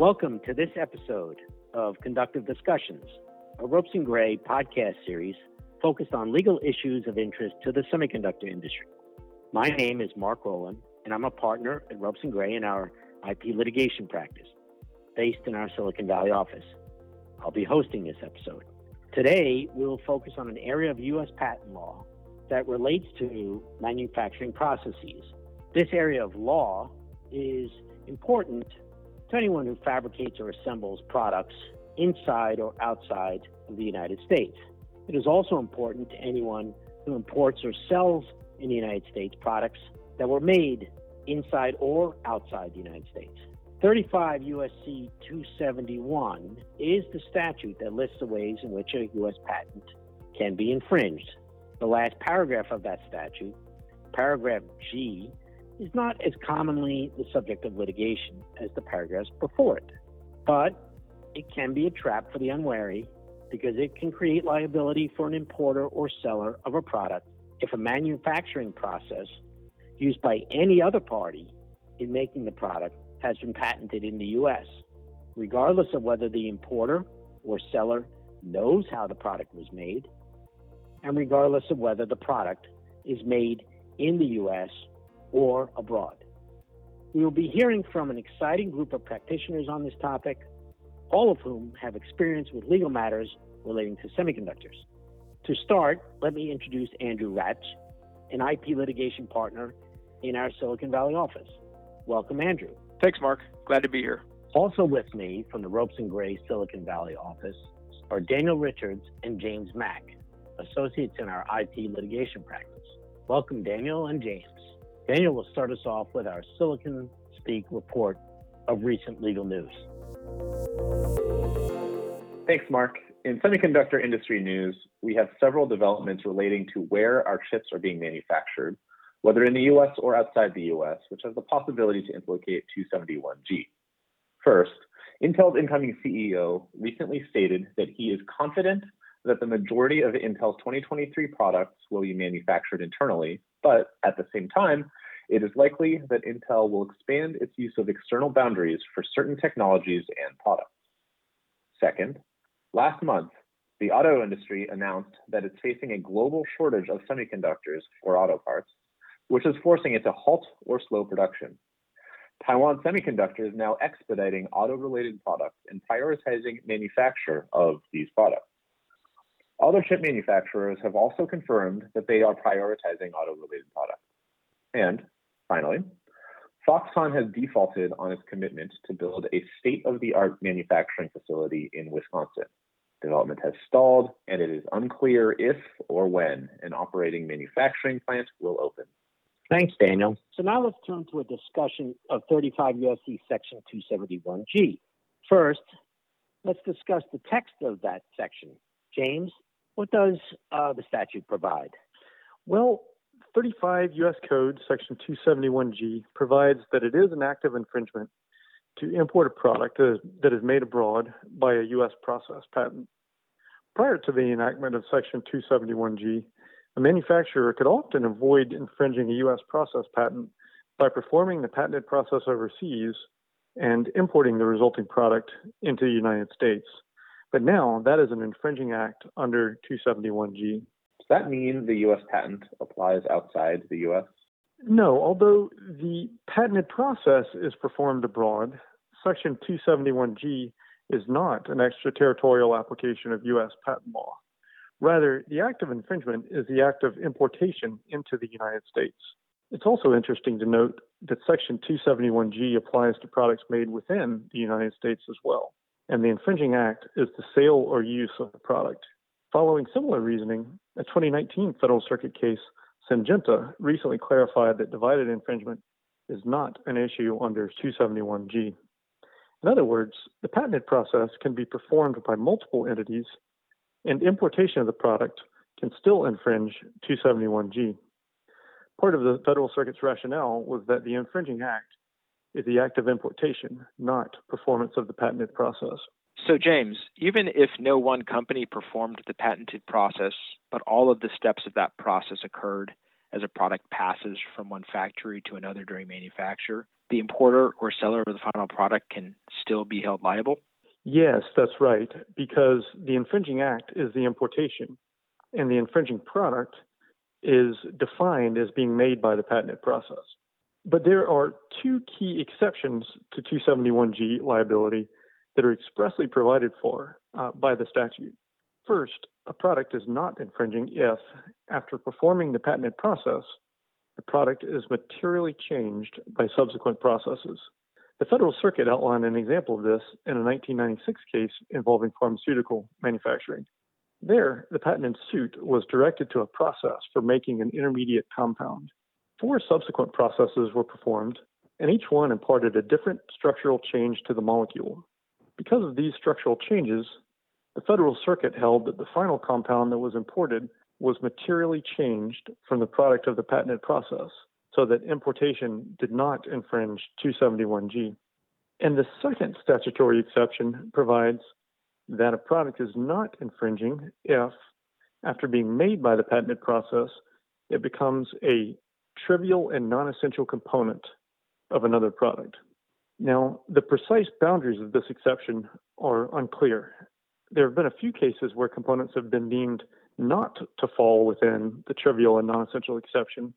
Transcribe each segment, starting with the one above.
Welcome to this episode of Conductive Discussions, a Ropes and Gray podcast series focused on legal issues of interest to the semiconductor industry. My name is Mark Rowland, and I'm a partner at Ropes and Gray in our IP litigation practice, based in our Silicon Valley office. I'll be hosting this episode. Today, we will focus on an area of U.S. patent law that relates to manufacturing processes. This area of law is important to anyone who fabricates or assembles products inside or outside of the United States. It is also important to anyone who imports or sells in the United States products that were made inside or outside the United States. 35 USC 271 is the statute that lists the ways in which a U.S. patent can be infringed. The last paragraph of that statute, paragraph G, is not as commonly the subject of litigation as the paragraphs before it, but it can be a trap for the unwary because it can create liability for an importer or seller of a product if a manufacturing process used by any other party in making the product has been patented in the U.S., regardless of whether the importer or seller knows how the product was made, and regardless of whether the product is made in the U.S. or abroad. We will be hearing from an exciting group of practitioners on this topic, all of whom have experience with legal matters relating to semiconductors. To start, let me introduce Andrew Radsch, an IP litigation partner in our Silicon Valley office. Welcome, Andrew. Thanks, Mark. Glad to be here. Also with me from the Ropes and Gray Silicon Valley office are Daniel Richards and James Mack, associates in our IP litigation practice. Welcome, Daniel and James. Daniel will start us off with our Silicon Speak report of recent legal news. Thanks, Mark. In semiconductor industry news, we have several developments relating to where our chips are being manufactured, whether in the US or outside the US, which has the possibility to implicate 271G. First, Intel's incoming CEO recently stated that he is confident that the majority of Intel's 2023 products will be manufactured internally, but at the same time, it is likely that Intel will expand its use of external foundries for certain technologies and products. Second, last month, the auto industry announced that it's facing a global shortage of semiconductors for auto parts, which is forcing it to halt or slow production. Taiwan Semiconductor is now expediting auto related products and prioritizing manufacture of these products. Other chip manufacturers have also confirmed that they are prioritizing auto related products. And finally, Foxconn has defaulted on its commitment to build a state of the art manufacturing facility in Wisconsin. Development has stalled, and it is unclear if or when an operating manufacturing plant will open. Thanks, Daniel. So now let's turn to a discussion of 35 USC Section 271G. First, let's discuss the text of that section. James, what does uh, the statute provide? Well, 35 U.S. Code Section 271G provides that it is an act of infringement to import a product that is made abroad by a U.S. process patent. Prior to the enactment of Section 271G, a manufacturer could often avoid infringing a U.S. process patent by performing the patented process overseas and importing the resulting product into the United States. But now that is an infringing act under 271G. Does that mean the U.S. patent applies outside the U.S.? No, although the patented process is performed abroad, Section 271G is not an extraterritorial application of U.S. patent law. Rather, the act of infringement is the act of importation into the United States. It's also interesting to note that Section 271G applies to products made within the United States as well, and the infringing act is the sale or use of the product. Following similar reasoning, a 2019 Federal Circuit case, Syngenta, recently clarified that divided infringement is not an issue under 271G. In other words, the patented process can be performed by multiple entities and importation of the product can still infringe 271G. Part of the Federal Circuit's rationale was that the infringing act is the act of importation, not performance of the patented process. So, James, even if no one company performed the patented process, but all of the steps of that process occurred as a product passes from one factory to another during manufacture, the importer or seller of the final product can still be held liable? Yes, that's right, because the infringing act is the importation, and the infringing product is defined as being made by the patented process. But there are two key exceptions to 271G liability that are expressly provided for uh, by the statute. First, a product is not infringing if, after performing the patented process, the product is materially changed by subsequent processes. The Federal Circuit outlined an example of this in a 1996 case involving pharmaceutical manufacturing. There, the patent in suit was directed to a process for making an intermediate compound. Four subsequent processes were performed, and each one imparted a different structural change to the molecule. Because of these structural changes, the Federal Circuit held that the final compound that was imported was materially changed from the product of the patented process, so that importation did not infringe 271G. And the second statutory exception provides that a product is not infringing if, after being made by the patented process, it becomes a trivial and non essential component of another product. Now, the precise boundaries of this exception are unclear. There have been a few cases where components have been deemed not to fall within the trivial and non essential exception,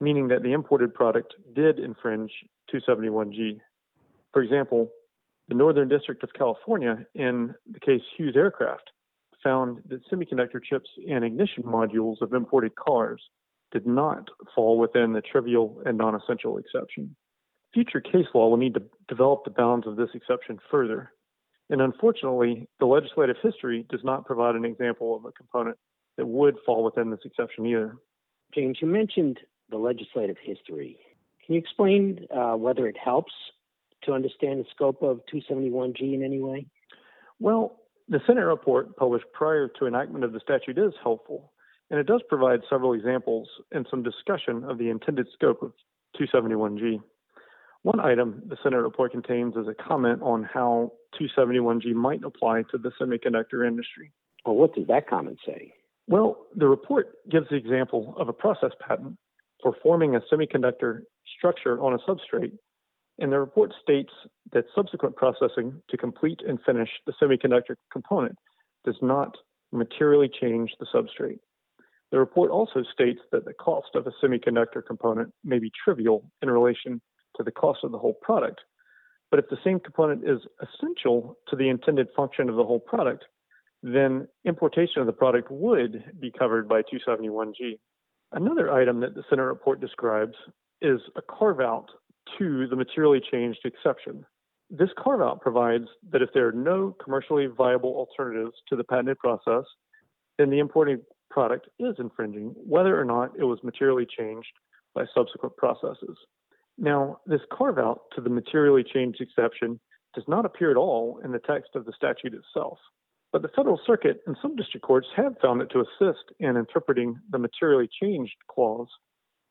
meaning that the imported product did infringe 271G. For example, the Northern District of California, in the case Hughes Aircraft, found that semiconductor chips and ignition modules of imported cars did not fall within the trivial and non essential exception. Future case law will need to develop the bounds of this exception further. And unfortunately, the legislative history does not provide an example of a component that would fall within this exception either. James, you mentioned the legislative history. Can you explain uh, whether it helps to understand the scope of 271G in any way? Well, the Senate report published prior to enactment of the statute is helpful, and it does provide several examples and some discussion of the intended scope of 271G. One item the Senate report contains is a comment on how 271G might apply to the semiconductor industry. Well, what does that comment say? Well, the report gives the example of a process patent for forming a semiconductor structure on a substrate, and the report states that subsequent processing to complete and finish the semiconductor component does not materially change the substrate. The report also states that the cost of a semiconductor component may be trivial in relation to the cost of the whole product. But if the same component is essential to the intended function of the whole product, then importation of the product would be covered by 271G. Another item that the Senate report describes is a carve out to the materially changed exception. This carve out provides that if there are no commercially viable alternatives to the patented process, then the imported product is infringing, whether or not it was materially changed by subsequent processes. Now, this carve out to the materially changed exception does not appear at all in the text of the statute itself. But the Federal Circuit and some district courts have found it to assist in interpreting the materially changed clause,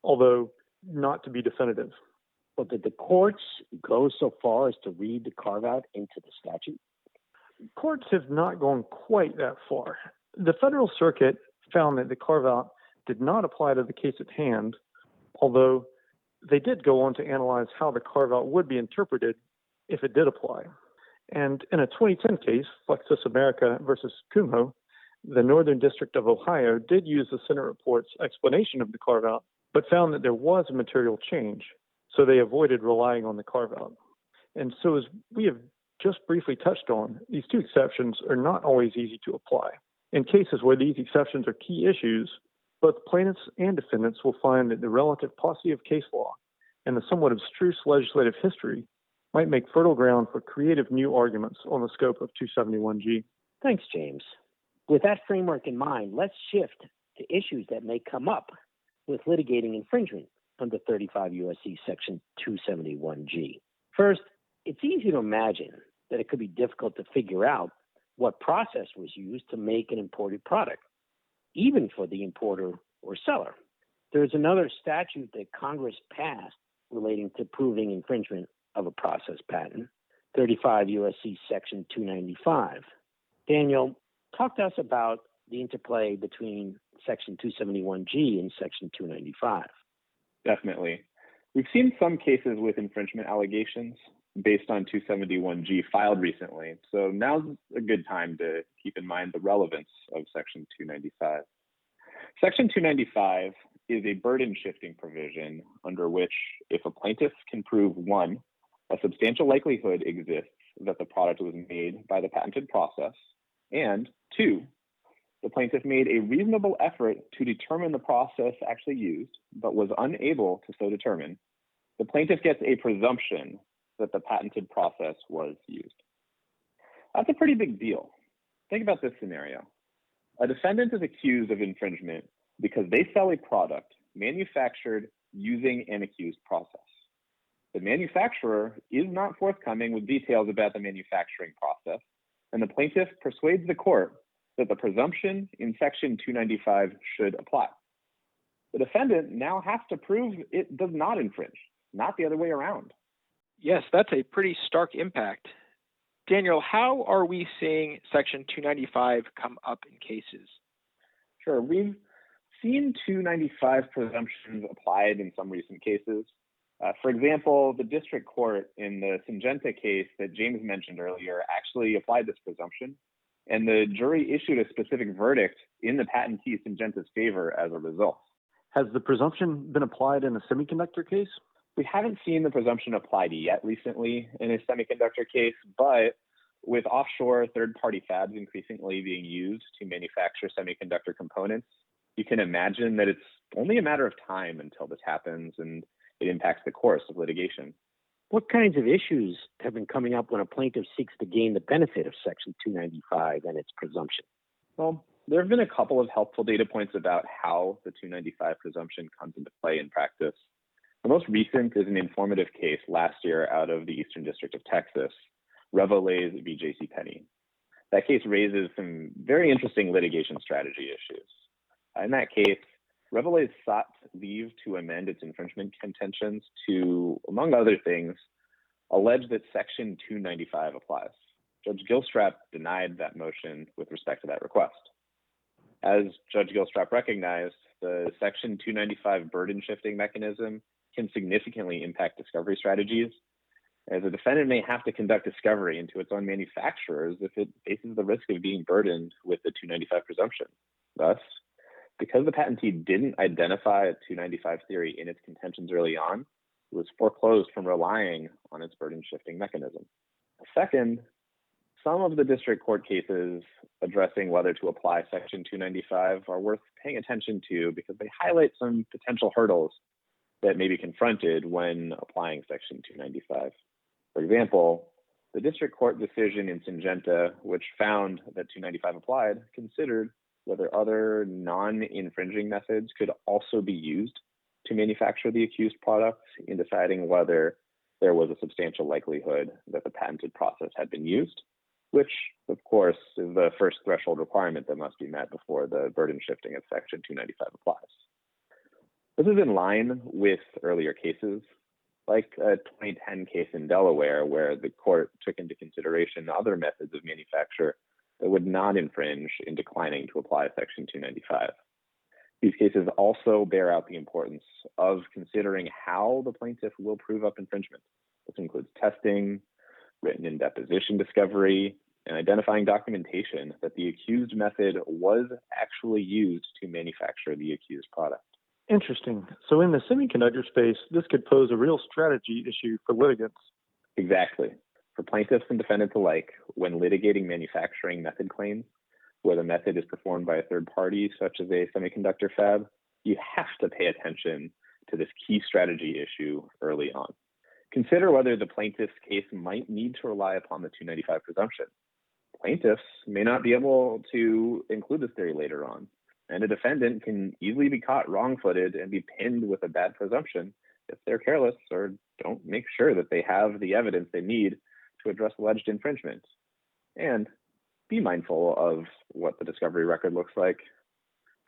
although not to be definitive. But did the courts go so far as to read the carve out into the statute? Courts have not gone quite that far. The Federal Circuit found that the carve out did not apply to the case at hand, although they did go on to analyze how the carve out would be interpreted if it did apply. And in a 2010 case, Flexsys America versus Kumho, the Northern District of Ohio did use the Senate report's explanation of the carve out, but found that there was a material change, so they avoided relying on the carve out. And so, as we have just briefly touched on, these two exceptions are not always easy to apply. In cases where these exceptions are key issues, both plaintiffs and defendants will find that the relative paucity of case law and the somewhat abstruse legislative history might make fertile ground for creative new arguments on the scope of 271G. Thanks, James. With that framework in mind, let's shift to issues that may come up with litigating infringement under 35 U.S.C. Section 271G. First, it's easy to imagine that it could be difficult to figure out what process was used to make an imported product, even for the importer or seller. There's another statute that Congress passed relating to proving infringement of a process patent, 35 USC Section 295. Daniel, talk to us about the interplay between Section 271G and Section 295. Definitely. We've seen some cases with infringement allegations, based on 271G filed recently. So now's a good time to keep in mind the relevance of Section 295. Section 295 is a burden shifting provision under which, if a plaintiff can prove one, a substantial likelihood exists that the product was made by the patented process, and two, the plaintiff made a reasonable effort to determine the process actually used, but was unable to so determine, the plaintiff gets a presumption that the patented process was used. That's a pretty big deal. Think about this scenario. A defendant is accused of infringement because they sell a product manufactured using an accused process. The manufacturer is not forthcoming with details about the manufacturing process, and the plaintiff persuades the court that the presumption in Section 295 should apply. The defendant now has to prove it does not infringe, not the other way around. Yes, that's a pretty stark impact. Daniel, how are we seeing Section 295 come up in cases? Sure. We've seen 295 presumptions applied in some recent cases. Uh, for example, the district court in the Syngenta case that James mentioned earlier actually applied this presumption, and the jury issued a specific verdict in the patentee Syngenta's favor as a result. Has the presumption been applied in a semiconductor case? We haven't seen the presumption applied yet recently in a semiconductor case, but with offshore third party fabs increasingly being used to manufacture semiconductor components, you can imagine that it's only a matter of time until this happens and it impacts the course of litigation. What kinds of issues have been coming up when a plaintiff seeks to gain the benefit of Section 295 and its presumption? Well, there have been a couple of helpful data points about how the 295 presumption comes into play in practice. The most recent is an informative case last year out of the Eastern District of Texas, RevoLaze v. J.C. Penney. That case raises some very interesting litigation strategy issues. In that case, RevoLaze sought leave to amend its infringement contentions to, among other things, allege that Section 295 applies. Judge Gilstrap denied that motion with respect to that request. As Judge Gilstrap recognized, the Section 295 burden shifting mechanism can significantly impact discovery strategies, as a defendant may have to conduct discovery into its own manufacturers if it faces the risk of being burdened with the 295 presumption. Thus, because the patentee didn't identify a 295 theory in its contentions early on, it was foreclosed from relying on its burden shifting mechanism. Second, some of the district court cases addressing whether to apply Section 295 are worth paying attention to because they highlight some potential hurdles that may be confronted when applying Section 295. For example, the district court decision in Syngenta, which found that 295 applied, considered whether other non infringing methods could also be used to manufacture the accused products in deciding whether there was a substantial likelihood that the patented process had been used, which, of course, is the first threshold requirement that must be met before the burden shifting of Section 295 applies. This is in line with earlier cases, like a 2010 case in Delaware, where the court took into consideration other methods of manufacture that would not infringe in declining to apply Section 295. These cases also bear out the importance of considering how the plaintiff will prove up infringement. This includes testing, written in deposition discovery, and identifying documentation that the accused method was actually used to manufacture the accused product. Interesting. So, in the semiconductor space, this could pose a real strategy issue for litigants. Exactly for plaintiffs and defendants alike when litigating manufacturing method claims, where the method is performed by a third party, such as a semiconductor fab, you have to pay attention to this key strategy issue early on. Consider whether the plaintiff's case might need to rely upon the 295 presumption. Plaintiffs may not be able to include this theory later on, and a defendant can easily be caught wrong footed and be pinned with a bad presumption if they're careless or don't make sure that they have the evidence they need to address alleged infringement. And be mindful of what the discovery record looks like.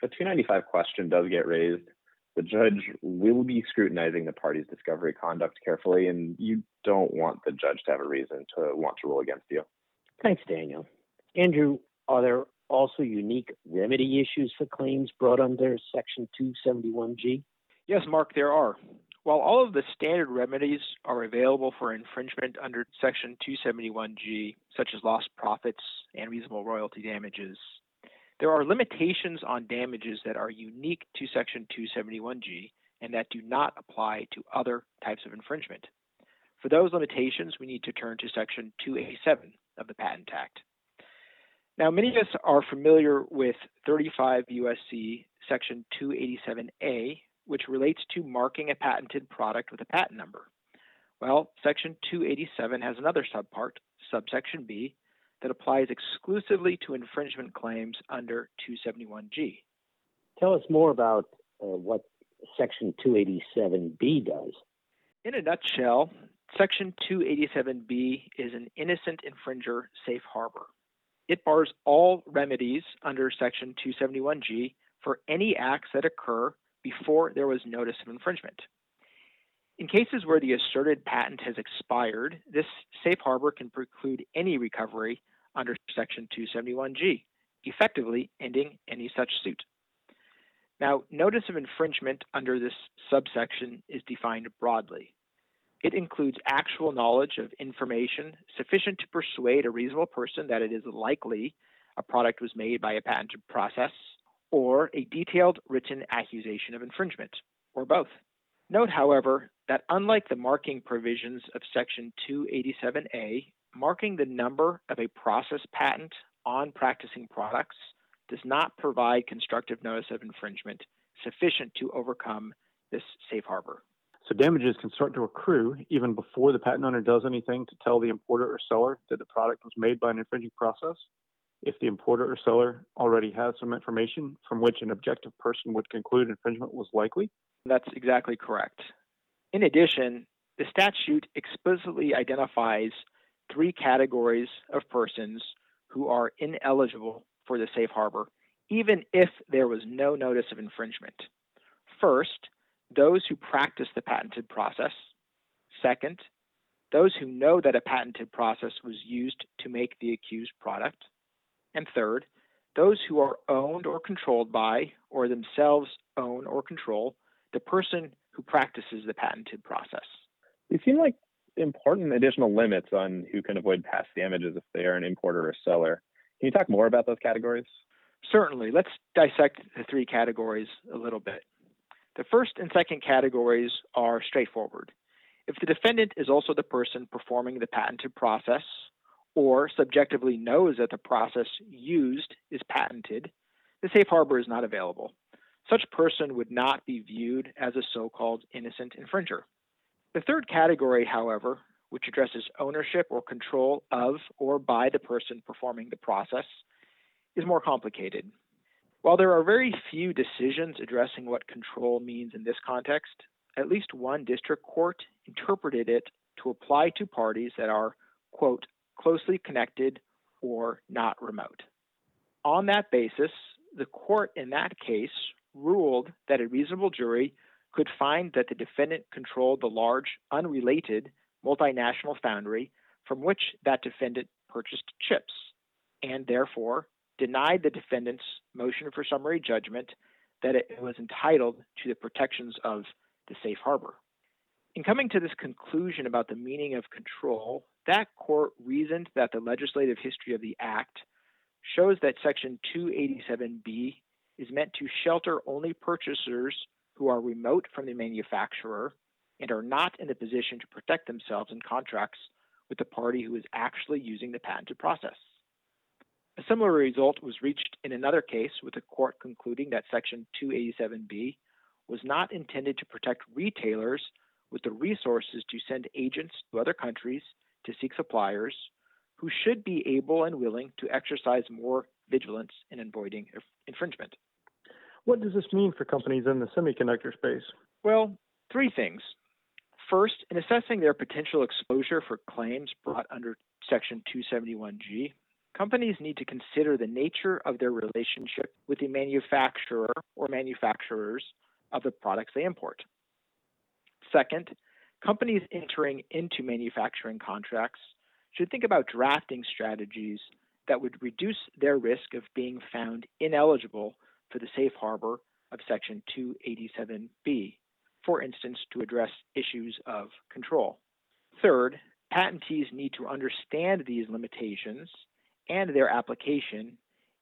If a 295 question does get raised, the judge will be scrutinizing the party's discovery conduct carefully, and you don't want the judge to have a reason to want to rule against you. Thanks, Daniel. Andrew, are there also unique remedy issues for claims brought under Section 271G? Yes, Mark, there are. While all of the standard remedies are available for infringement under Section 271G, such as lost profits and reasonable royalty damages, there are limitations on damages that are unique to Section 271G and that do not apply to other types of infringement. For those limitations, we need to turn to Section 287 of the Patent Act. Now, many of us are familiar with 35 USC Section 287A, which relates to marking a patented product with a patent number. Well, Section 287 has another subpart, subsection B, that applies exclusively to infringement claims under 271G. Tell us more about uh, what Section 287B does. In a nutshell, Section 287B is an innocent infringer safe harbor. It bars all remedies under Section 271G for any acts that occur before there was notice of infringement. In cases where the asserted patent has expired, this safe harbor can preclude any recovery under Section 271G, effectively ending any such suit. Now, notice of infringement under this subsection is defined broadly. It includes actual knowledge of information sufficient to persuade a reasonable person that it is likely a product was made by a patented process or a detailed written accusation of infringement, or both. Note, however, that unlike the marking provisions of Section 287A, marking the number of a process patent on practicing products does not provide constructive notice of infringement sufficient to overcome this safe harbor. So damages can start to accrue even before the patent owner does anything to tell the importer or seller that the product was made by an infringing process if the importer or seller already has some information from which an objective person would conclude infringement was likely? That's exactly correct. In addition, the statute explicitly identifies three categories of persons who are ineligible for the safe harbor, even if there was no notice of infringement. First, those who practice the patented process. Second, those who know that a patented process was used to make the accused product. And third, those who are owned or controlled by, or themselves own or control, the person who practices the patented process. These seem like important additional limits on who can avoid past damages if they are an importer or seller. Can you talk more about those categories? Certainly. Let's dissect the three categories a little bit. The first and second categories are straightforward. If the defendant is also the person performing the patented process, or subjectively knows that the process used is patented, the safe harbor is not available. Such person would not be viewed as a so called innocent infringer. The third category, however, which addresses ownership or control of or by the person performing the process, is more complicated. While there are very few decisions addressing what control means in this context, at least one district court interpreted it to apply to parties that are, quote, closely connected or not remote. On that basis, the court in that case ruled that a reasonable jury could find that the defendant controlled the large, unrelated multinational foundry from which that defendant purchased chips, and therefore denied the defendant's motion for summary judgment that it was entitled to the protections of the safe harbor. In coming to this conclusion about the meaning of control, that court reasoned that the legislative history of the Act shows that Section 287B is meant to shelter only purchasers who are remote from the manufacturer and are not in a position to protect themselves in contracts with the party who is actually using the patented process. A similar result was reached in another case, with the court concluding that Section 287B was not intended to protect retailers with the resources to send agents to other countries to seek suppliers who should be able and willing to exercise more vigilance in avoiding infringement. What does this mean for companies in the semiconductor space? Well, three things. First, in assessing their potential exposure for claims brought under Section 271G, companies need to consider the nature of their relationship with the manufacturer or manufacturers of the products they import. Second, companies entering into manufacturing contracts should think about drafting strategies that would reduce their risk of being found ineligible for the safe harbor of Section 287B, for instance, to address issues of control. Third, patentees need to understand these limitations and their application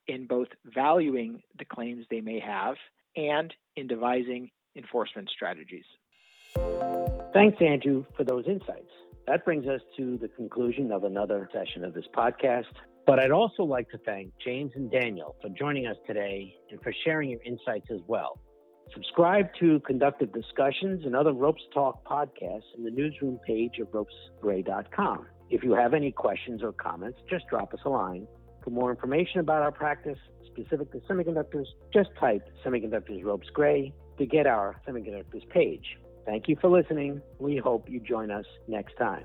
in both valuing the claims they may have and in devising enforcement strategies. Thanks, Andrew, for those insights. That brings us to the conclusion of another session of this podcast. But I'd also like to thank James and Daniel for joining us today and for sharing your insights as well. Subscribe to Conductive Discussions and other Ropes Talk podcasts in the newsroom page of ropesgray.com. If you have any questions or comments, just drop us a line. For more information about our practice specific to semiconductors, just type Semiconductors Ropes Gray to get our semiconductors page. Thank you for listening. We hope you join us next time.